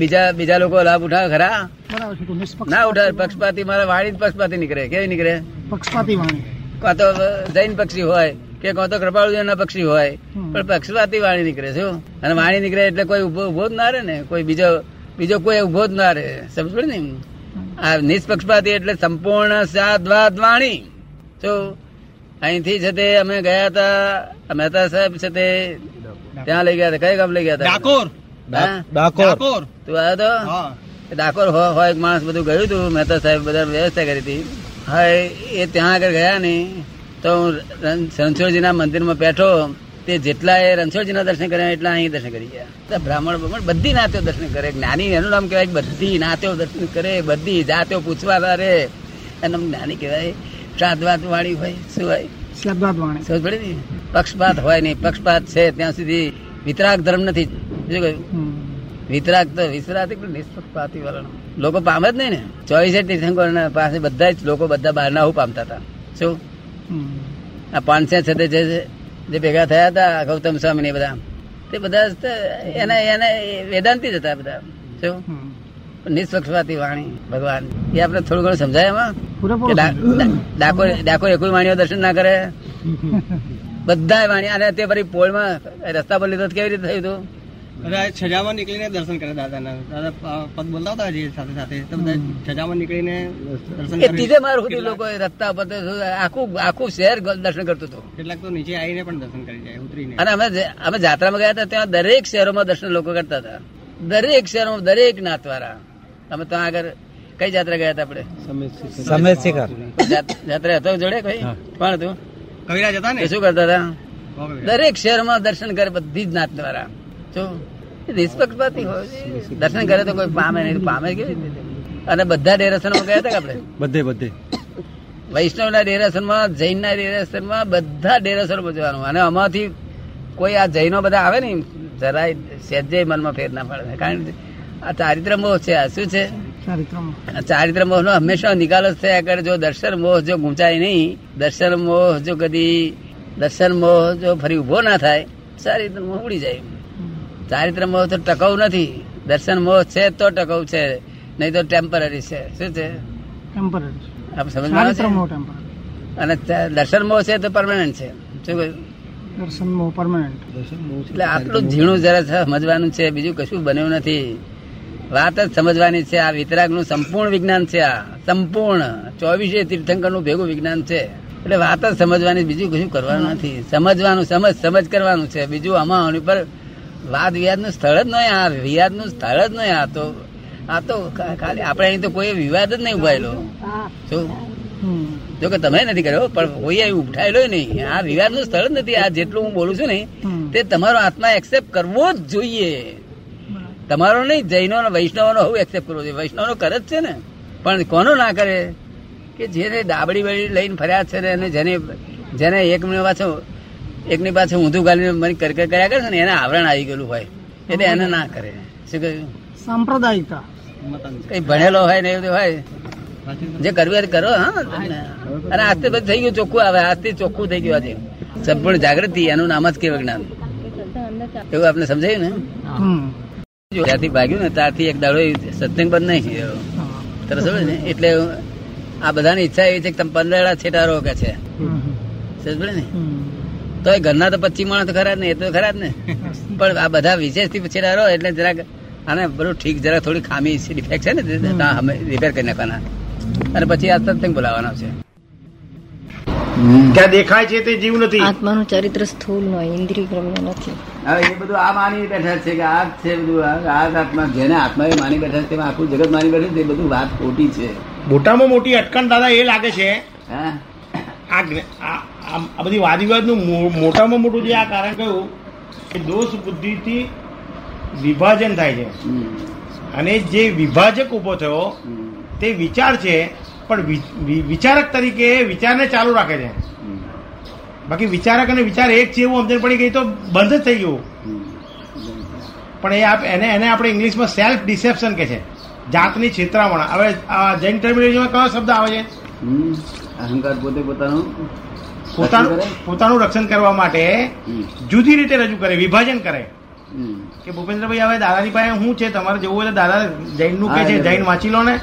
બીજા બીજા લોકો લાભ ઉઠાવે ખરા? ના ઉઠાવે પક્ષપાતી મારા વાણી પક્ષપાતી નીકળે. કેવી નીકળે? પક્ષપાતી વાણી કાં તો જૈન પક્ષી હોય કે કાં તો કૃપાળુજીના પક્ષી હોય પણ પક્ષપાતી વાણી નીકળે શું અને વાણી નીકળે એટલે કોઈ ઊભો ઊભો જ ના રહે ને? કોઈ બીજો બીજો કોઈ ઊભો જ ના રહે. સમજ ને આ નિષ્પક્ષપાતી એટલે સંપૂર્ણ સાદવાદ વાણી. તો અહીંથી છે તે અમે ગયા હતા મહેતા સાહેબ છે તે ત્યાં લઈ ગયા હતા. કઈ ગામ લઈ ગયા હતા? ડાકોર? ડાકોર. ડાકોર. તું આવ્યો તો? ડાકોર હોય એક માણસ બધું ગયું હતું મહેતા સાહેબ બધા વ્યવસ્થા કરી હતી. હા એ- ત્યાં આગળ ગયા નહીં તો હું રણછોડજીના મંદિરમાં બેઠો. તે જેટલા એ રણછોડજીના દર્શન કર્યા એટલા અહીં દર્શન કરી ગયા. બ્રાહ્મણ બ્રાહ્મણ બધી નાતો દર્શન કરે. જ્ઞાની એનું નામ કહેવાય બધી નાતો દર્શન કરે. બધી જાતો પૂછવા રે. એનું જ્ઞાની કહેવાય. શ્રાદ્ધવાદ વાળી હોય શું હોય? શ્રાદ્ધવાદ ને? પક્ષપાત હોય નહીં. પક્ષપાત છે ત્યાં સુધી. વિતરાગ ધર્મ નથી. શું કહ્યું. વિતરાગ તો વિતરાગ નિષ્પક્ષપાતી વાળા લોકો પામે જ નહીં ને. ચોવીસે તીર્થંકર પાસે બધા જ લોકો બધા બહારના હું પામતા હતા. શું? આ પાંચસે છે જે જે ભેગા થયા હતા ગૌતમ સ્વામી ને બધા. તે બધા એને એના વેદાંતિ જ હતા બધા. શું? નિષ્પક્ષપાતી વાણી ભગવાન. એ આપણે થોડું ઘણું સમજાય એમાં? ડાકોર ડાકોર એકલું વાણીઓ દર્શન ના કરે? બધા વાણી અને તે ફરી પોળમાં રસ્તા પર લીધો કેવી રીતે થયું હતું બધા છજામાં નીકળીને દર્શન કરે દાદાના. દાદા પ- પદ બોલતા હતા જે સાથે સાથે. તો બધા છજામાં નીકળીને દર્શન કરે. ત્રીજે માર સુધી લોકો રસ્તા પર આખું આખું શહેર દર્શન કરતું હતું. કેટલાક તો નીચે આવીને પણ દર્શન કરી જાય ઉતરીને. અને અમે અમે જાત્રામાં ગયા હતા ત્યાં દરેક શહેરોમાં દર્શન લોકો કરતા હતા. દરેક શહેરોમાં દરેક નાતવાળા અમે ત્યાં આગળ કઈ જાત્રા ગયા હતા આપણે? સમેત શિખર. જાત્રા હતો જોડે કઈ? કોણ હતું? કવિરાજ હતા ને? શું કરતા હતા? દરેક શહેરમાં દર્શન કરે બધી જ નાત દ્વારા જો નિષ્પક્ષપાતી હોય. દર્શન કરે તો કોઈ પામે નહીં પામે કેવી રીતે? અને બધા ડેરેસનમાં ગયા હતા આપડે આપણે? બધે બધે. વૈષ્ણવના ના જૈનના ડેરાસનમાં બધા ડેરાસરમાં જવાનું અને આમાંથી કોઈ આ જૈનો બધા આવે ને જરાય સેજે મનમાં ફેર ના પડે. કારણ કે આ ચારિત્ર મોહ છે આ શું છે? આ ચારિત્ર મોહ નો હંમેશા નિકાલ જ થયા કરે જો દર્શન મોહ જો ગુંચાય નહીં દર્શન મોહ જો કદી દર્શન મોહ જો ફરી ઊભો ના થાય ચારિત્ર મોહ ઉડી જાય. ચારિત્ર મોહ તો ટકાઉ નથી. દર્શન મોહ છે તો ટકાઉ છે. નહીં તો ટેમ્પરરી છે. શું છે? ટેમ્પરરી આપ અને દર્શન મોહ છે તો પરમાનન્ટ છે. શું કહ્યું? દર્શનમો પરમાનન્ટ એટલે આટલું ઝીણું જરા સમજવાનું છે. બીજું કશું બન્યું નથી. વાત જ સમજવાની છે. આ વિતરાગનું સંપૂર્ણ વિજ્ઞાન છે આ. સંપૂર્ણ. ચોવીસે તીર્થંકરનું ભેગું વિજ્ઞાન છે. એટલે વાત જ સમજવાની બીજું કશું કરવાનું નથી. સમજવાનું સમજ સમજ કરવાનું છે. બીજું આમાં આની પર વિવાદનું સ્થળ જ નહીં આ વિવાદનું સ્થળ જ નહીં આ તો. આ તો ખાલી આપણે અહીં તો કોઈ વિવાદ જ નહીં ઉભાયેલો. શું જો કે તમે નથી કર્યો પણ કોઈ અહીં ઉઠાયેલો નહીં. આ વિવાદનું સ્થળ જ નથી. આ જેટલું હું બોલું છું ને તે તમારો આત્મા એક્સેપ્ટ કરવો જ જોઈએ. તમારો નહીં જૈનો વૈષ્ણવ વૈષ્ણવનો હું એક્સેપ્ટ કરવો જોઈએ વૈષ્ણવનો કરે જ છે ને. પણ કોનો ના કરે? કે જેને દાબડી બળી લઈને ફર્યા છે ને અને જેને જેને એક મિનિટ પાછો એકની પાસે ઊંધું ગાલીને મને કર કર કર્યા કરે ને એને આવરણ આવી ગયેલું હોય. એટલે એને ના કરે. શું કહ્યું? સાંપ્રદાયિકતા. કઈ ભણેલો હોય ને એવું હોય. જે કરવું હોય કરો હા. અને આજથી બધું થઈ ગયું ચોખ્ખું આવે. આજથી ચોખ્ખું થઈ ગયું આજે. સંપૂર્ણ જાગૃતિ એનું નામ જ કેવું જ્ઞાન. એવું આપણે સમજાયું ને? ત્યારથી ભાગ્યું ને ત્યારથી એક દાડો એ સત્સંગ બંધ નહીં તરસ ને? એટલે આ બધાની ઈચ્છા એવી છે કે તમે પંદરડા છેટા રહો કે છે. સમજ ને. તો એ ઘરના તો પચીસ માણસ તો ખરા જ ને એ તો ખરા જ ને. પણ આ બધા વિશેષથી છેટા રહો એટલે જરાક આને બધું ઠીક જરાક થોડી ખામી છે ડિફેક્ટ છે ને અમે રિપેર કરી નાખવાના. અને પછી આ સત્સંગ બોલાવવાનો છે? ત્યાં દેખાય છે તે જીવ નથી. આત્માનું ચરિત્ર સ્થૂળ હોય ઇન્દ્રિય ગ્રમ્ય નથી. હવે એ બધું આ માની બેઠા છે કે આ છે બધું આ આત્મા જેને આત્મા એ માની બેઠા છે તેમાં આખું જગત માની બેઠું છે એ બધું વાત ખોટી છે. મોટામાં મોટી અટકણ દાદા એ લાગે છે હા. આ બધી વાદવિવાદનું મોટામાં મોટું જે આ કારણ કહ્યું કે દોષ બુદ્ધિથી વિભાજન થાય છે. અને જે વિભાજક ઊભો થયો તે વિચાર છે પણ વિચારક તરીકે વિચારને ચાલુ રાખે છે. બાકી વિચારક અને વિચાર એક છે એવું સમજણ પડી ગઈ તો બંધ જ થઈ ગયું. પણ એ એને એને આપણે ઇંગ્લિશમાં સેલ્ફ ડિસેપ્શન કે છે. જાતની છેતરામણ. હવે આ જૈન ટર્મિનોલોજીમાં કયો શબ્દ આવે છે. અહંકાર પોતે પોતાનું પોતાનું રક્ષણ કરવા માટે જુદી રીતે રજૂ કરે વિભાજન કરે. કે ભૂપેન્દ્રભાઈ હવે દાદાની પાસે શું છે? તમારે જવું હોય તો દાદા જૈનનું કે છે જૈન વાંચી લો ને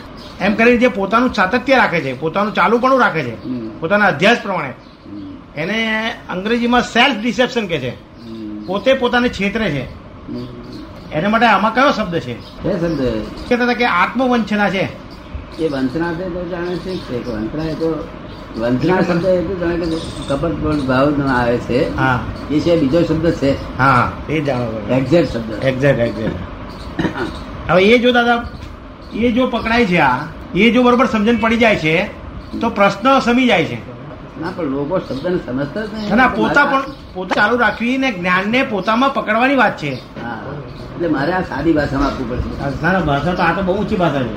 એમ કરીને જે પોતાનું સાતત્ય રાખે છે પોતાનું ચાલુ પણ રાખે છે પોતાના અધ્યાસ પ્રમાણે. એને અંગ્રેજીમાં સેલ્ફ ડિસેપ્શન કે છે પોતે પોતાને છેતરે છે. એને માટે આમાં કયો શબ્દ છે? કે શબ્દ? કહેતા હતા કે આત્મવંચના છે. એ વંચના છે તો જાણે છે કે વંચના એ તો વંચના શબ્દ એટલું જાણે કે કપટ ભાવ આવે છે. એ છે બીજો શબ્દ છે. હા એ જાણો એક્ઝેક્ટ શબ્દ. એક્ઝેક્ટ એક્ઝેક્ટ હવે એ જો દાદા એ જો પકડાય છે આ એ જો બરોબર સમજણ પડી જાય છે તો પ્રશ્ન સમી જાય છે. ના પણ લોકો શબ્દને સમજતા જ નહીં. ના, ના પોતા પણ પોતા ચાલુ રાખવી ને જ્ઞાનને પોતામાં પકડવાની વાત છે. હા. એટલે મારે આ સાદી ભાષામાં આપવું પડશે. ના ના ભાષા તો આ તો બહુ ઊંચી ભાષા છે.